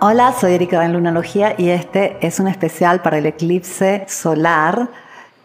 Hola, soy Erika de Lunalogía y este es un especial para el eclipse solar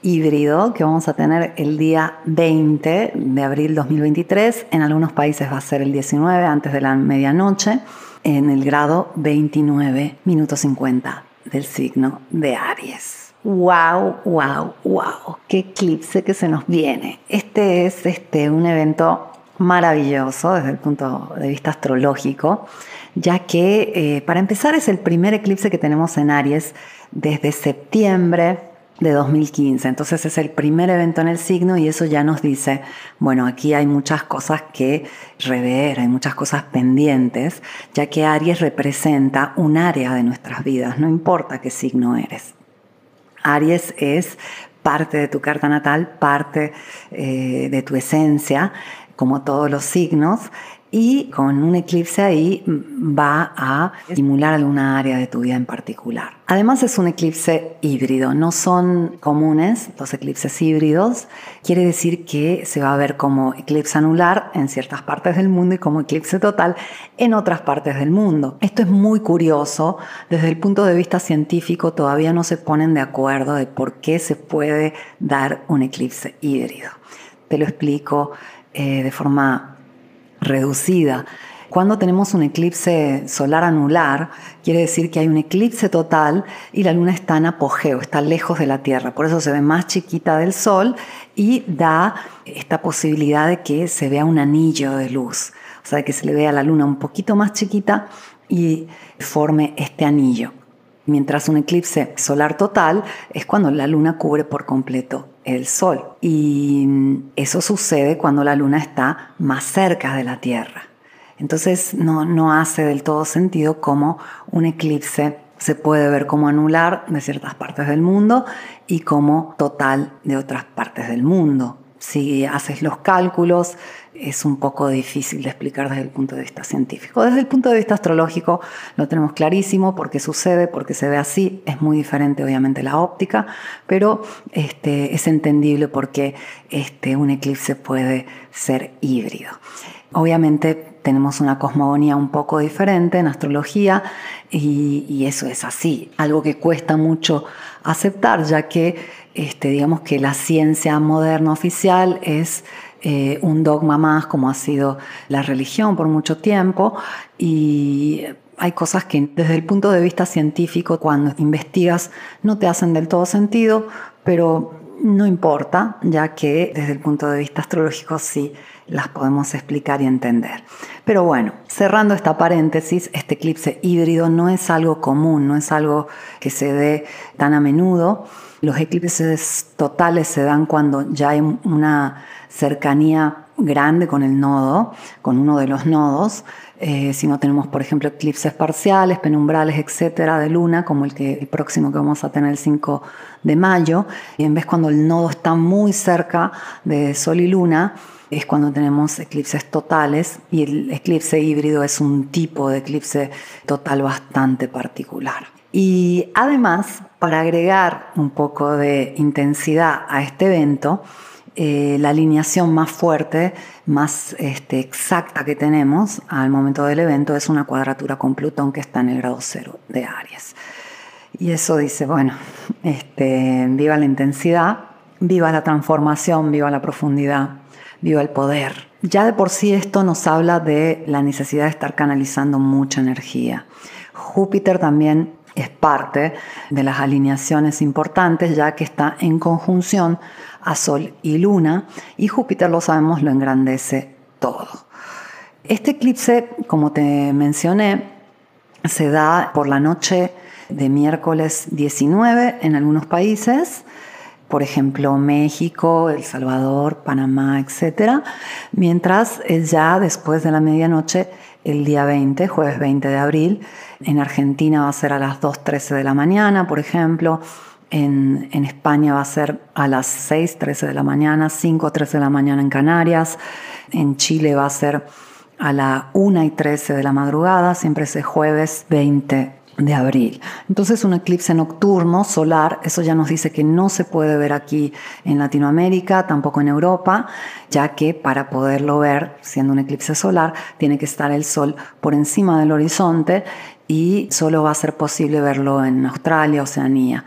híbrido que vamos a tener el día 20 de abril 2023. En algunos países va a ser el 19 antes de la medianoche en el grado 29 minutos 50 del signo de Aries. Wow, wow, wow, qué eclipse que se nos viene. Este es este, un evento maravilloso desde el punto de vista astrológico ya que eh, para empezar es el primer eclipse que tenemos en Aries desde septiembre de 2015. Entonces es el primer evento en el signo y eso ya nos dice, bueno, aquí hay muchas cosas que rever, hay muchas cosas pendientes, ya que Aries representa un área de nuestras vidas, no importa qué signo eres. Aries es parte de tu carta natal, parte eh, de tu esencia, como todos los signos, y con un eclipse ahí va a estimular alguna área de tu vida en particular. Además es un eclipse híbrido, no son comunes los eclipses híbridos, quiere decir que se va a ver como eclipse anular en ciertas partes del mundo y como eclipse total en otras partes del mundo. Esto es muy curioso, desde el punto de vista científico todavía no se ponen de acuerdo de por qué se puede dar un eclipse híbrido. Te lo explico eh, de forma reducida. Cuando tenemos un eclipse solar anular, quiere decir que hay un eclipse total y la luna está en apogeo, está lejos de la Tierra. Por eso se ve más chiquita del Sol y da esta posibilidad de que se vea un anillo de luz. O sea, que se le vea la luna un poquito más chiquita y forme este anillo. Mientras un eclipse solar total es cuando la luna cubre por completo el sol. Y eso sucede cuando la luna está más cerca de la Tierra. Entonces no, no hace del todo sentido cómo un eclipse se puede ver como anular de ciertas partes del mundo y como total de otras partes del mundo. Si haces los cálculos, es un poco difícil de explicar desde el punto de vista científico. Desde el punto de vista astrológico lo tenemos clarísimo, porque sucede, porque se ve así, es muy diferente obviamente la óptica, pero este, es entendible porque este, un eclipse puede ser híbrido. Obviamente tenemos una cosmogonía un poco diferente en astrología y, eso es así, algo que cuesta mucho aceptar, ya que este, digamos que la ciencia moderna oficial es eh, un dogma más como ha sido la religión por mucho tiempo y hay cosas que desde el punto de vista científico cuando investigas no te hacen del todo sentido, pero no importa, ya que desde el punto de vista astrológico sí las podemos explicar y entender. Pero bueno, cerrando esta paréntesis, este eclipse híbrido no es algo común, no es algo que se dé tan a menudo. Los eclipses totales se dan cuando ya hay una cercanía grande con el nodo, con uno de los nodos. Eh, si no tenemos, por ejemplo, eclipses parciales, penumbrales, etcétera, de luna, como el, que, el próximo que vamos a tener el 5 de mayo, y en vez cuando el nodo está muy cerca de Sol y Luna, es cuando tenemos eclipses totales y el eclipse híbrido es un tipo de eclipse total bastante particular. Y además, para agregar un poco de intensidad a este evento, eh, la alineación más fuerte, más este, exacta que tenemos al momento del evento es una cuadratura con Plutón que está en el grado cero de Aries. Y eso dice, bueno, este, viva la intensidad, viva la transformación, viva la profundidad, viva el poder. Ya de por sí esto nos habla de la necesidad de estar canalizando mucha energía. Júpiter también es parte de las alineaciones importantes ya que está en conjunción a Sol y Luna, y Júpiter, lo sabemos, lo engrandece todo. Este eclipse, como te mencioné, se da por la noche de miércoles 19 en algunos países, por ejemplo México, El Salvador, Panamá, etc. Mientras ya después de la medianoche, el día 20, jueves 20 de abril, en Argentina va a ser a las 2.13 de la mañana, por ejemplo, en, España va a ser a las 6, 13 de la mañana, 5, 13 de la mañana en Canarias. En Chile va a ser a la 1 y 13 de la madrugada, siempre ese jueves 20 de abril. Entonces un eclipse nocturno solar, eso ya nos dice que no se puede ver aquí en Latinoamérica, tampoco en Europa, ya que para poderlo ver, siendo un eclipse solar, tiene que estar el Sol por encima del horizonte y solo va a ser posible verlo en Australia, Oceanía.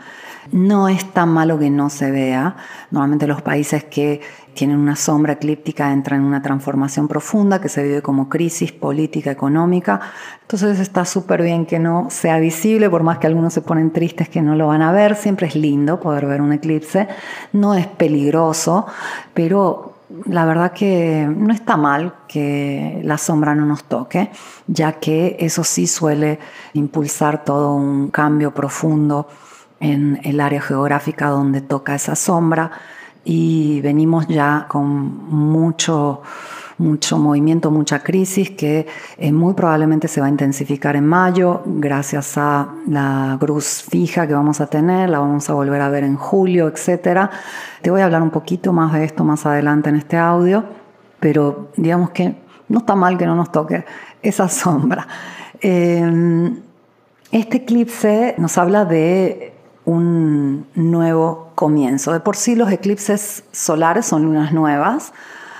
No es tan malo que no se vea. Normalmente los países que tienen una sombra eclíptica entran en una transformación profunda que se vive como crisis política, económica. Entonces está súper bien que no sea visible, por más que algunos se ponen tristes que no lo van a ver. Siempre es lindo poder ver un eclipse. No es peligroso, pero la verdad que no está mal que la sombra no nos toque, ya que eso sí suele impulsar todo un cambio profundo en el área geográfica donde toca esa sombra y venimos ya con mucho, mucho movimiento, mucha crisis que eh, muy probablemente se va a intensificar en mayo gracias a la cruz fija que vamos a tener, la vamos a volver a ver en julio, etc. Te voy a hablar un poquito más de esto más adelante en este audio, pero digamos que no está mal que no nos toque esa sombra. Eh, este eclipse nos habla de un nuevo comienzo. De por sí los eclipses solares son lunas nuevas,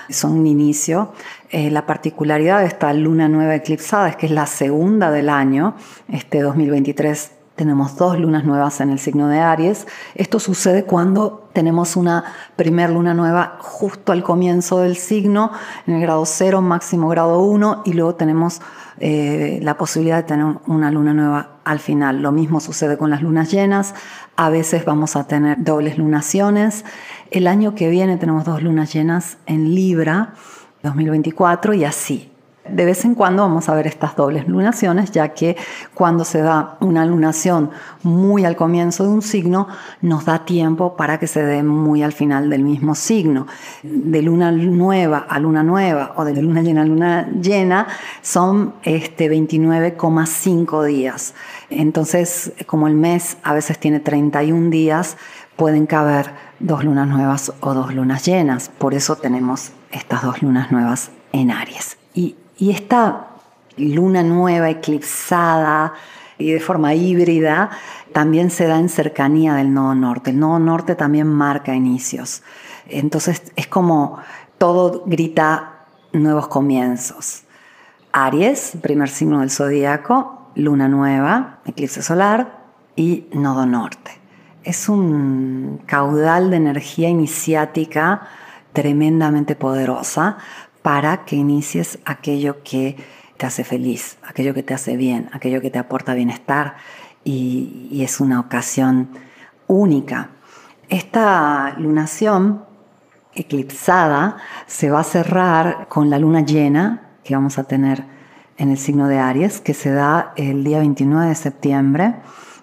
son un inicio. Eh, la particularidad de esta luna nueva eclipsada es que es la segunda del año, este 2023 tenemos dos lunas nuevas en el signo de Aries. Esto sucede cuando tenemos una primer luna nueva justo al comienzo del signo, en el grado 0, máximo grado 1, y luego tenemos eh, la posibilidad de tener una luna nueva al final. Lo mismo sucede con las lunas llenas. A veces vamos a tener dobles lunaciones. El año que viene tenemos dos lunas llenas en Libra, 2024, y así. De vez en cuando vamos a ver estas dobles lunaciones, ya que cuando se da una lunación muy al comienzo de un signo, nos da tiempo para que se dé muy al final del mismo signo. De luna nueva a luna nueva o de luna llena a luna llena son este 29,5 días. Entonces, como el mes a veces tiene 31 días, pueden caber dos lunas nuevas o dos lunas llenas. Por eso tenemos estas dos lunas nuevas en Aries. Y y esta luna nueva, eclipsada y de forma híbrida, también se da en cercanía del nodo norte. El nodo norte también marca inicios. Entonces es como todo grita nuevos comienzos. Aries, primer signo del zodíaco, luna nueva, eclipse solar y nodo norte. Es un caudal de energía iniciática tremendamente poderosa para que inicies aquello que te hace feliz, aquello que te hace bien, aquello que te aporta bienestar y, es una ocasión única. Esta lunación eclipsada se va a cerrar con la luna llena que vamos a tener en el signo de Aries, que se da el día 29 de septiembre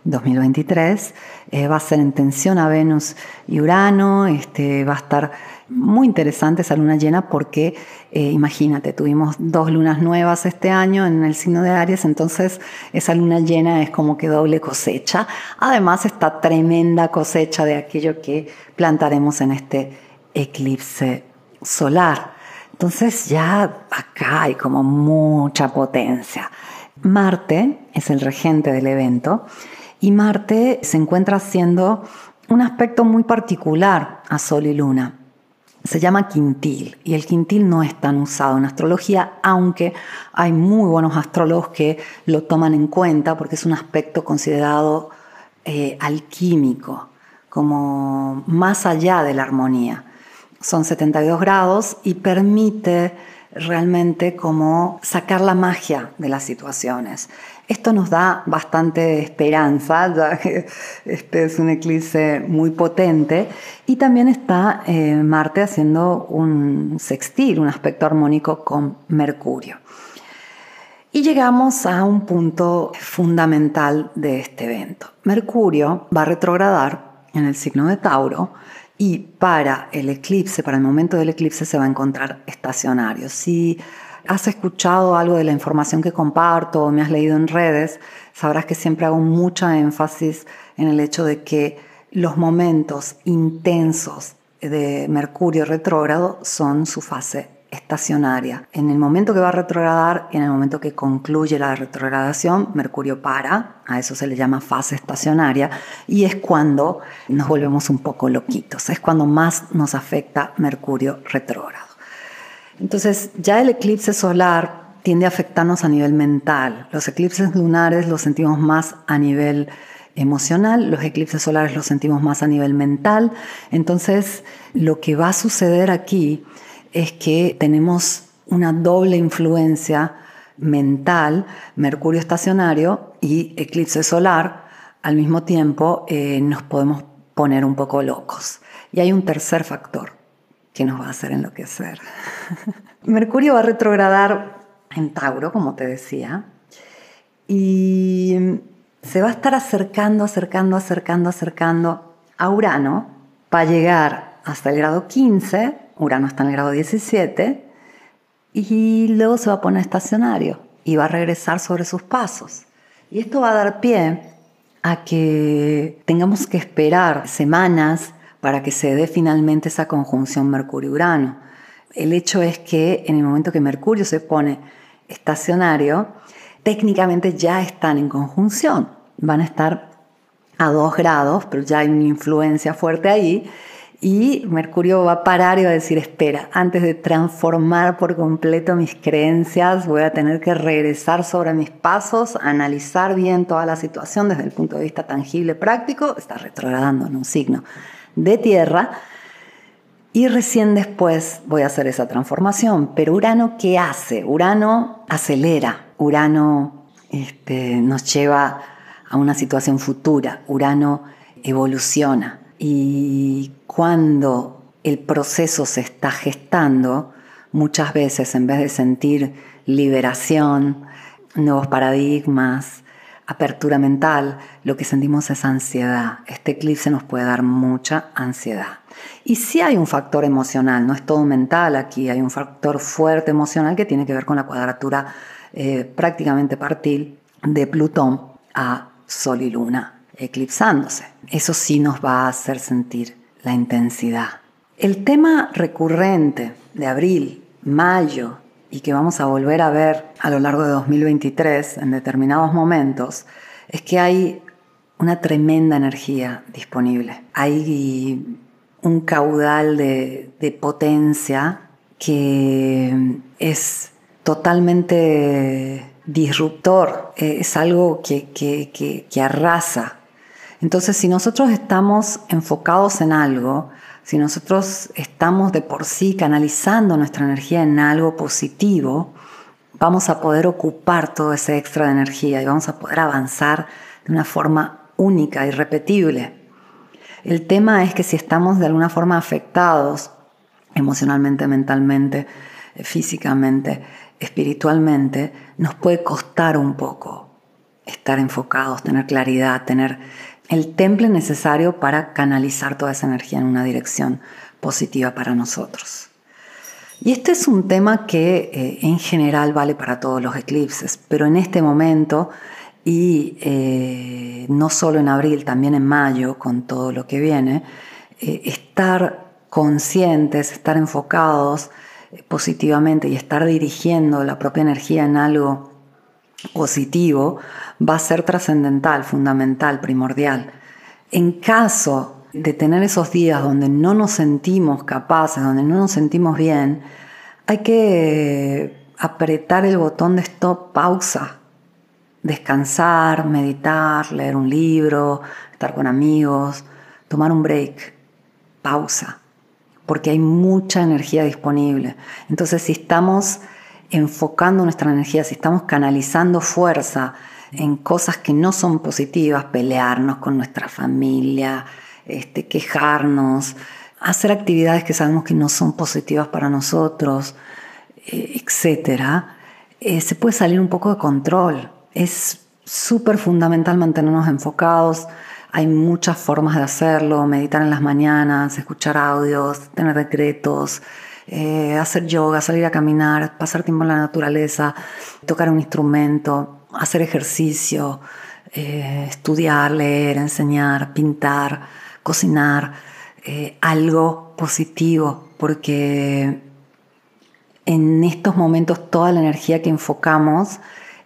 2023. Eh, va a ser en tensión a Venus y Urano, este, va a estar muy interesante esa luna llena porque eh, imagínate, tuvimos dos lunas nuevas este año en el signo de Aries, entonces esa luna llena es como que doble cosecha. Además, esta tremenda cosecha de aquello que plantaremos en este eclipse solar. Entonces ya acá hay como mucha potencia. Marte es el regente del evento y Marte se encuentra haciendo un aspecto muy particular a Sol y Luna se llama quintil y el quintil no es tan usado en astrología, aunque hay muy buenos astrólogos que lo toman en cuenta porque es un aspecto considerado eh, alquímico, como más allá de la armonía. Son 72 grados y permite realmente como sacar la magia de las situaciones. Esto nos da bastante esperanza, ya que este es un eclipse muy potente. Y también está eh, Marte haciendo un sextil, un aspecto armónico con Mercurio. Y llegamos a un punto fundamental de este evento. Mercurio va a retrogradar en el signo de Tauro y para el eclipse, para el momento del eclipse, se va a encontrar estacionario. Si has escuchado algo de la información que comparto o me has leído en redes, sabrás que siempre hago mucha énfasis en el hecho de que los momentos intensos de Mercurio retrógrado son su fase estacionaria. En el momento que va a retrogradar y en el momento que concluye la retrogradación, Mercurio para, a eso se le llama fase estacionaria, y es cuando nos volvemos un poco loquitos, es cuando más nos afecta Mercurio retrógrado. Entonces, ya el eclipse solar tiende a afectarnos a nivel mental. Los eclipses lunares los sentimos más a nivel emocional, los eclipses solares los sentimos más a nivel mental. Entonces, lo que va a suceder aquí es que tenemos una doble influencia mental, Mercurio estacionario y eclipse solar, al mismo tiempo eh, nos podemos poner un poco locos. Y hay un tercer factor que nos va a hacer enloquecer. Mercurio va a retrogradar en Tauro, como te decía, y se va a estar acercando, acercando, acercando, acercando a Urano para llegar hasta el grado 15, Urano está en el grado 17, y luego se va a poner estacionario y va a regresar sobre sus pasos. Y esto va a dar pie a que tengamos que esperar semanas para que se dé finalmente esa conjunción Mercurio-Urano. El hecho es que en el momento que Mercurio se pone estacionario, técnicamente ya están en conjunción. Van a estar a dos grados, pero ya hay una influencia fuerte ahí. Y Mercurio va a parar y va a decir, espera, antes de transformar por completo mis creencias, voy a tener que regresar sobre mis pasos, analizar bien toda la situación desde el punto de vista tangible, práctico, está retrogradando en un signo de tierra, y recién después voy a hacer esa transformación. Pero Urano, ¿qué hace? Urano acelera, Urano este, nos lleva a una situación futura, Urano evoluciona. Y cuando el proceso se está gestando, muchas veces en vez de sentir liberación, nuevos paradigmas, apertura mental, lo que sentimos es ansiedad. Este eclipse nos puede dar mucha ansiedad. Y sí hay un factor emocional, no es todo mental aquí, hay un factor fuerte emocional que tiene que ver con la cuadratura eh, prácticamente partil de Plutón a Sol y Luna eclipsándose. Eso sí nos va a hacer sentir la intensidad. El tema recurrente de abril, mayo y que vamos a volver a ver a lo largo de 2023 en determinados momentos, es que hay una tremenda energía disponible. Hay un caudal de, potencia que es totalmente disruptor, es algo que, arrasa. Entonces, si nosotros estamos enfocados en algo, si nosotros estamos de por sí canalizando nuestra energía en algo positivo, vamos a poder ocupar todo ese extra de energía y vamos a poder avanzar de una forma única, y repetible. El tema es que si estamos de alguna forma afectados emocionalmente, mentalmente, físicamente, espiritualmente, nos puede costar un poco estar enfocados, tener claridad, tener el temple necesario para canalizar toda esa energía en una dirección positiva para nosotros. Y este es un tema que eh, en general vale para todos los eclipses, pero en este momento y eh, no solo en abril, también en mayo, con todo lo que viene, eh, estar conscientes, estar enfocados positivamente y estar dirigiendo la propia energía en algo positivo va a ser trascendental, fundamental, primordial. En caso de tener esos días donde no nos sentimos capaces, donde no nos sentimos bien, hay que apretar el botón de stop, pausa, descansar, meditar, leer un libro, estar con amigos, tomar un break, pausa, porque hay mucha energía disponible. Entonces, si estamos enfocando nuestra energía, si estamos canalizando fuerza en cosas que no son positivas, pelearnos con nuestra familia, este, quejarnos, hacer actividades que sabemos que no son positivas para nosotros, eh, etc., eh, se puede salir un poco de control. Es súper fundamental mantenernos enfocados. Hay muchas formas de hacerlo, meditar en las mañanas, escuchar audios, tener decretos, eh, hacer yoga, salir a caminar, pasar tiempo en la naturaleza, tocar un instrumento, hacer ejercicio, eh, estudiar, leer, enseñar, pintar, cocinar, eh, algo positivo, porque en estos momentos toda la energía que enfocamos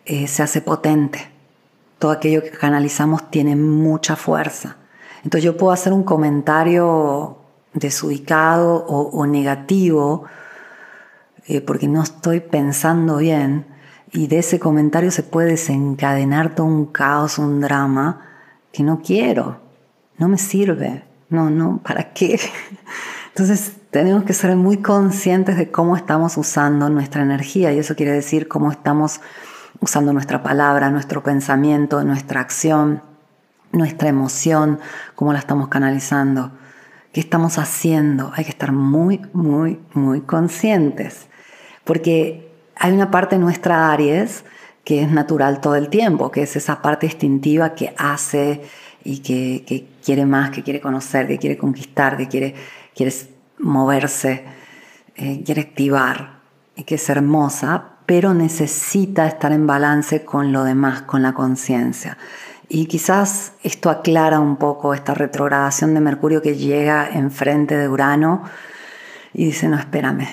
se hace potente. Todo aquello que canalizamos tiene mucha fuerza. Entonces yo puedo hacer un comentario desubicado o, negativo eh, porque no estoy pensando bien y de ese comentario se puede desencadenar todo un caos, un drama que no quiero, no me sirve, no, no, ¿para qué? Entonces tenemos que ser muy conscientes de cómo estamos usando nuestra energía y eso quiere decir cómo estamos usando nuestra palabra, nuestro pensamiento, nuestra acción, nuestra emoción, cómo la estamos canalizando, qué estamos haciendo. Hay que estar muy, muy, muy conscientes porque hay una parte de nuestra Aries que es natural todo el tiempo, que es esa parte instintiva que hace y que, quiere más, que quiere conocer, que quiere conquistar, que quiere, quiere moverse, eh, quiere activar y que es hermosa, pero necesita estar en balance con lo demás, con la conciencia. Y quizás esto aclara un poco esta retrogradación de Mercurio que llega enfrente de Urano y dice, no, espérame,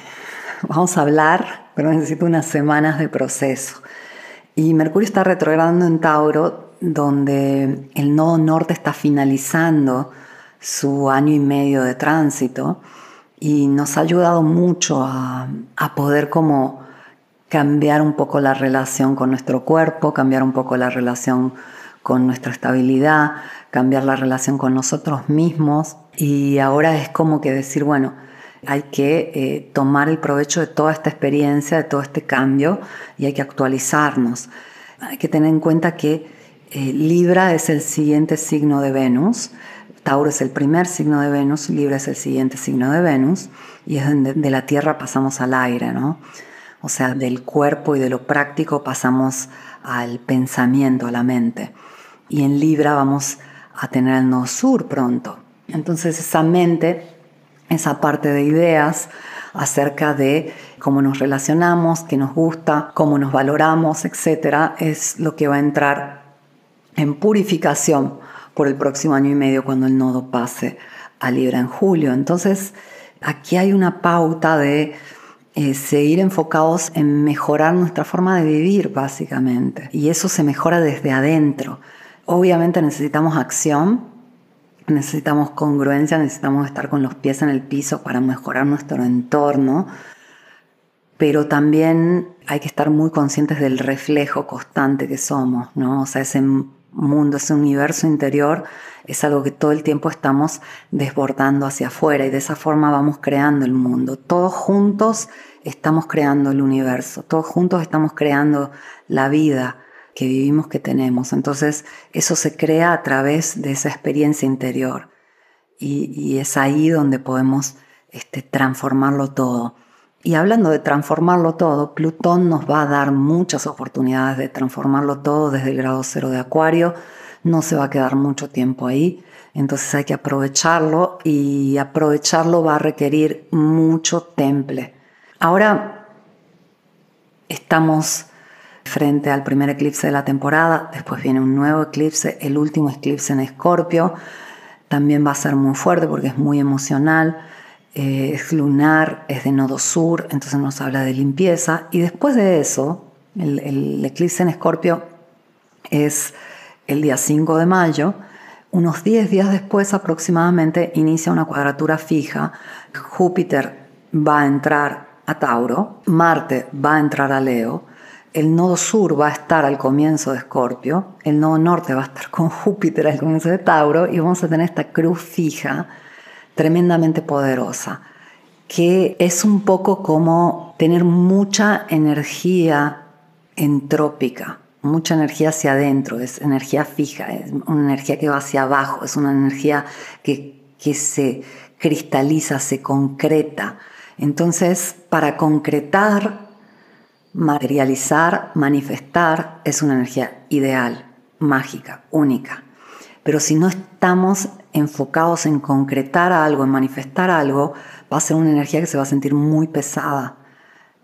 vamos a hablar, pero necesito unas semanas de proceso. Y Mercurio está retrogradando en Tauro, donde el nodo norte está finalizando su año y medio de tránsito y nos ha ayudado mucho a, a poder como cambiar un poco la relación con nuestro cuerpo, cambiar un poco la relación con nuestra estabilidad, cambiar la relación con nosotros mismos y ahora es como que decir, bueno, hay que eh, tomar el provecho de toda esta experiencia, de todo este cambio y hay que actualizarnos. Hay que tener en cuenta que eh, Libra es el siguiente signo de Venus, Tauro es el primer signo de Venus, Libra es el siguiente signo de Venus y es donde de la Tierra pasamos al aire, ¿no? O sea, del cuerpo y de lo práctico pasamos al pensamiento, a la mente. Y en Libra vamos a tener el no sur pronto. Entonces esa mente esa parte de ideas acerca de cómo nos relacionamos, qué nos gusta, cómo nos valoramos, etcétera, es lo que va a entrar en purificación por el próximo año y medio cuando el nodo pase a Libra en julio. Entonces, aquí hay una pauta de eh, seguir enfocados en mejorar nuestra forma de vivir, básicamente. Y eso se mejora desde adentro. Obviamente necesitamos acción, necesitamos congruencia, necesitamos estar con los pies en el piso para mejorar nuestro entorno, pero también hay que estar muy conscientes del reflejo constante que somos, ¿no? O sea, ese mundo, ese universo interior es algo que todo el tiempo estamos desbordando hacia afuera y de esa forma vamos creando el mundo. Todos juntos estamos creando el universo, todos juntos estamos creando la vida que vivimos que tenemos. Entonces eso se crea a través de esa experiencia interior y, es ahí donde podemos este, transformarlo todo. Y hablando de transformarlo todo, Plutón nos va a dar muchas oportunidades de transformarlo todo desde el grado cero de Acuario. No se va a quedar mucho tiempo ahí, entonces hay que aprovecharlo y aprovecharlo va a requerir mucho temple. Ahora estamos frente al primer eclipse de la temporada, después viene un nuevo eclipse, el último eclipse en Escorpio, también va a ser muy fuerte porque es muy emocional, eh, es lunar, es de nodo sur, entonces nos habla de limpieza, y después de eso, el, el eclipse en Escorpio es el día 5 de mayo, unos 10 días después aproximadamente inicia una cuadratura fija, Júpiter va a entrar a Tauro, Marte va a entrar a Leo, el nodo sur va a estar al comienzo de Escorpio, el nodo norte va a estar con Júpiter al comienzo de Tauro y vamos a tener esta cruz fija tremendamente poderosa, que es un poco como tener mucha energía entrópica, mucha energía hacia adentro, es energía fija, es una energía que va hacia abajo, es una energía que, que se cristaliza, se concreta. Entonces, para concretar Materializar, manifestar es una energía ideal, mágica, única. Pero si no estamos enfocados en concretar algo, en manifestar algo, va a ser una energía que se va a sentir muy pesada,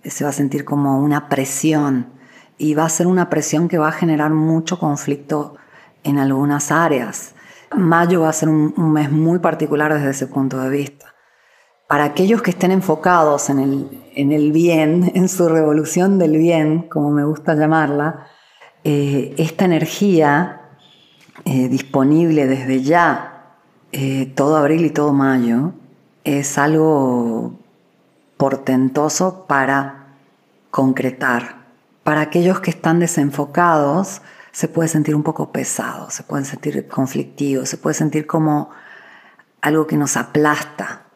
se va a sentir como una presión y va a ser una presión que va a generar mucho conflicto en algunas áreas. Mayo va a ser un, mes muy particular desde ese punto de vista. Para aquellos que estén enfocados en el, bien, en su revolución del bien, como me gusta llamarla, eh, esta energía eh, disponible desde ya, eh, todo abril y todo mayo, es algo portentoso para concretar. Para aquellos que están desenfocados, se puede sentir un poco pesado, se puede sentir conflictivo, se puede sentir como algo que nos aplasta,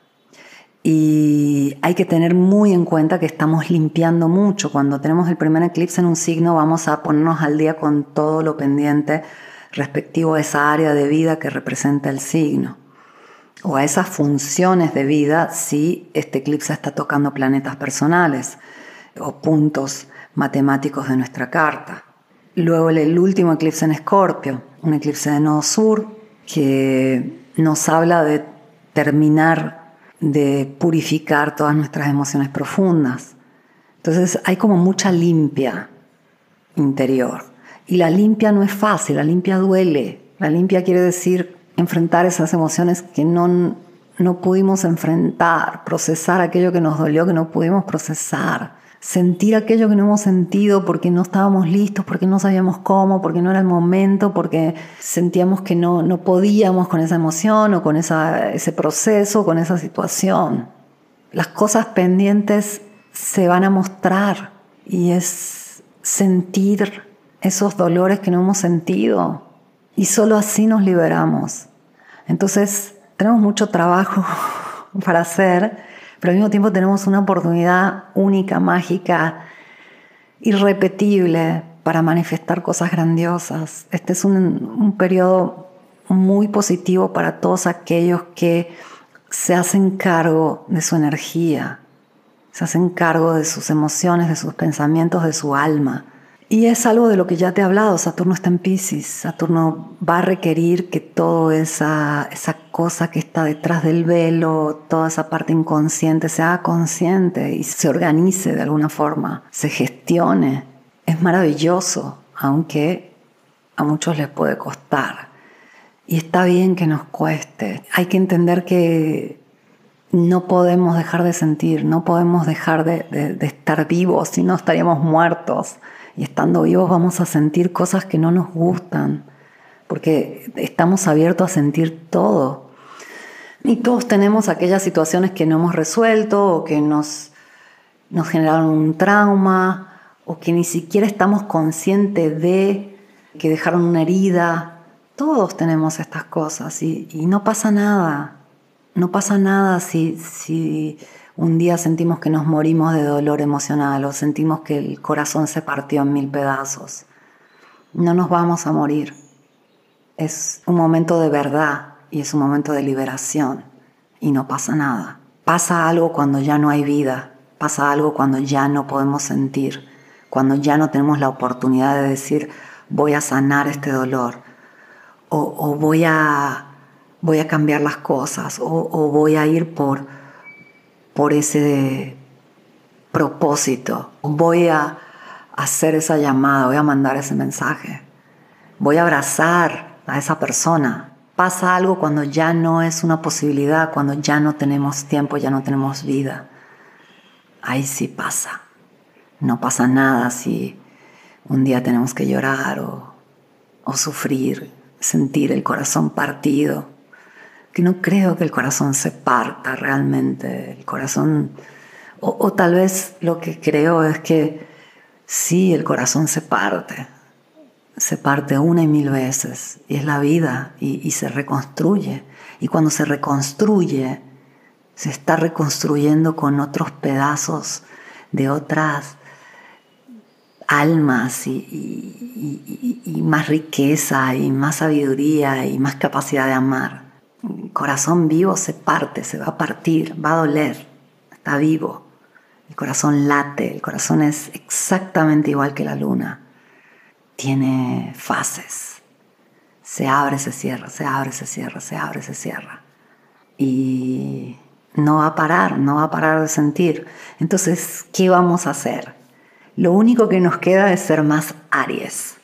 y hay que tener muy en cuenta que estamos limpiando mucho. Cuando tenemos el primer eclipse en un signo, vamos a ponernos al día con todo lo pendiente respectivo a esa área de vida que representa el signo o a esas funciones de vida si este eclipse está tocando planetas personales o puntos matemáticos de nuestra carta. Luego el último eclipse en Escorpio, un eclipse de nodo sur que nos habla de terminar de purificar todas nuestras emociones profundas. Entonces hay como mucha limpia interior. Y la limpia no es fácil, la limpia duele. La limpia quiere decir enfrentar esas emociones que no, no pudimos enfrentar, procesar aquello que nos dolió, que no pudimos procesar sentir aquello que no hemos sentido porque no estábamos listos, porque no sabíamos cómo, porque no era el momento, porque sentíamos que no, no podíamos con esa emoción o con ese proceso, con esa situación. Las cosas pendientes se van a mostrar y es sentir esos dolores que no hemos sentido y solo así nos liberamos. Entonces, tenemos mucho trabajo para hacer pero al mismo tiempo tenemos una oportunidad única, mágica, irrepetible para manifestar cosas grandiosas. Este es un, un periodo muy positivo para todos aquellos que se hacen cargo de su energía, se hacen cargo de sus emociones, de sus pensamientos, de su alma. Y es algo de lo que ya te he hablado, Saturno está en Pisces, Saturno va a requerir que toda esa, esa cosa que está detrás del velo, toda esa parte inconsciente, se haga consciente y se organice de alguna forma, se gestione. Es maravilloso, aunque a muchos les puede costar. Y está bien que nos cueste. Hay que entender que no podemos dejar de sentir, no podemos dejar de, de estar vivos, si no estaríamos muertos y estando vivos vamos a sentir cosas que no nos gustan, porque estamos abiertos a sentir todo. Y todos tenemos aquellas situaciones que no hemos resuelto o que nos, nos generaron un trauma o que ni siquiera estamos conscientes de que dejaron una herida. Todos tenemos estas cosas y, no pasa nada. No pasa nada si, si un día sentimos que nos morimos de dolor emocional o sentimos que el corazón se partió en mil pedazos. No nos vamos a morir. Es un momento de verdad y es un momento de liberación y no pasa nada. Pasa algo cuando ya no hay vida, pasa algo cuando ya no podemos sentir, cuando ya no tenemos la oportunidad de decir voy a sanar este dolor o, voy, a, voy a cambiar las cosas o voy a ir por por ese propósito. Voy a hacer esa llamada, voy a mandar ese mensaje. Voy a abrazar a esa persona. Pasa algo cuando ya no es una posibilidad, cuando ya no tenemos tiempo, ya no tenemos vida. Ahí sí pasa. No pasa nada si un día tenemos que llorar o, o sufrir, sentir el corazón partido que no creo que el corazón se parta realmente. El corazón, o, tal vez lo que creo es que sí, el corazón se parte, se parte una y mil veces, y es la vida, y, se reconstruye. Y cuando se reconstruye, se está reconstruyendo con otros pedazos de otras almas y, más riqueza y más sabiduría y más capacidad de amar corazón vivo se parte, se va a partir, va a doler, está vivo. El corazón late, el corazón es exactamente igual que la luna. Tiene fases. Se abre, se cierra, se abre, se cierra, se abre, se cierra. Y no va a parar, no va a parar de sentir. Entonces, ¿qué vamos a hacer? Lo único que nos queda es ser más Aries,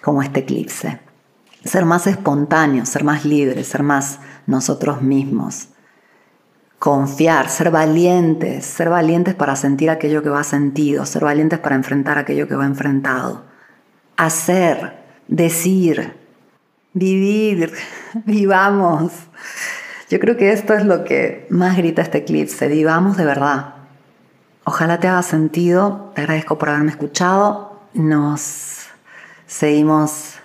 como este eclipse ser más espontáneos, ser más libres, ser más nosotros mismos, confiar, ser valientes, ser valientes para sentir aquello que va sentido, ser valientes para enfrentar aquello que va enfrentado. Hacer, decir, vivir, vivamos. Yo creo que esto es lo que más grita este eclipse, vivamos de verdad. Ojalá te haga sentido, te agradezco por haberme escuchado, nos seguimos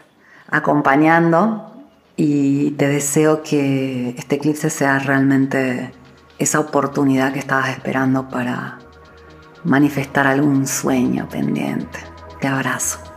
acompañando y te deseo que este eclipse sea realmente esa oportunidad que estabas esperando para manifestar algún sueño pendiente. Te abrazo.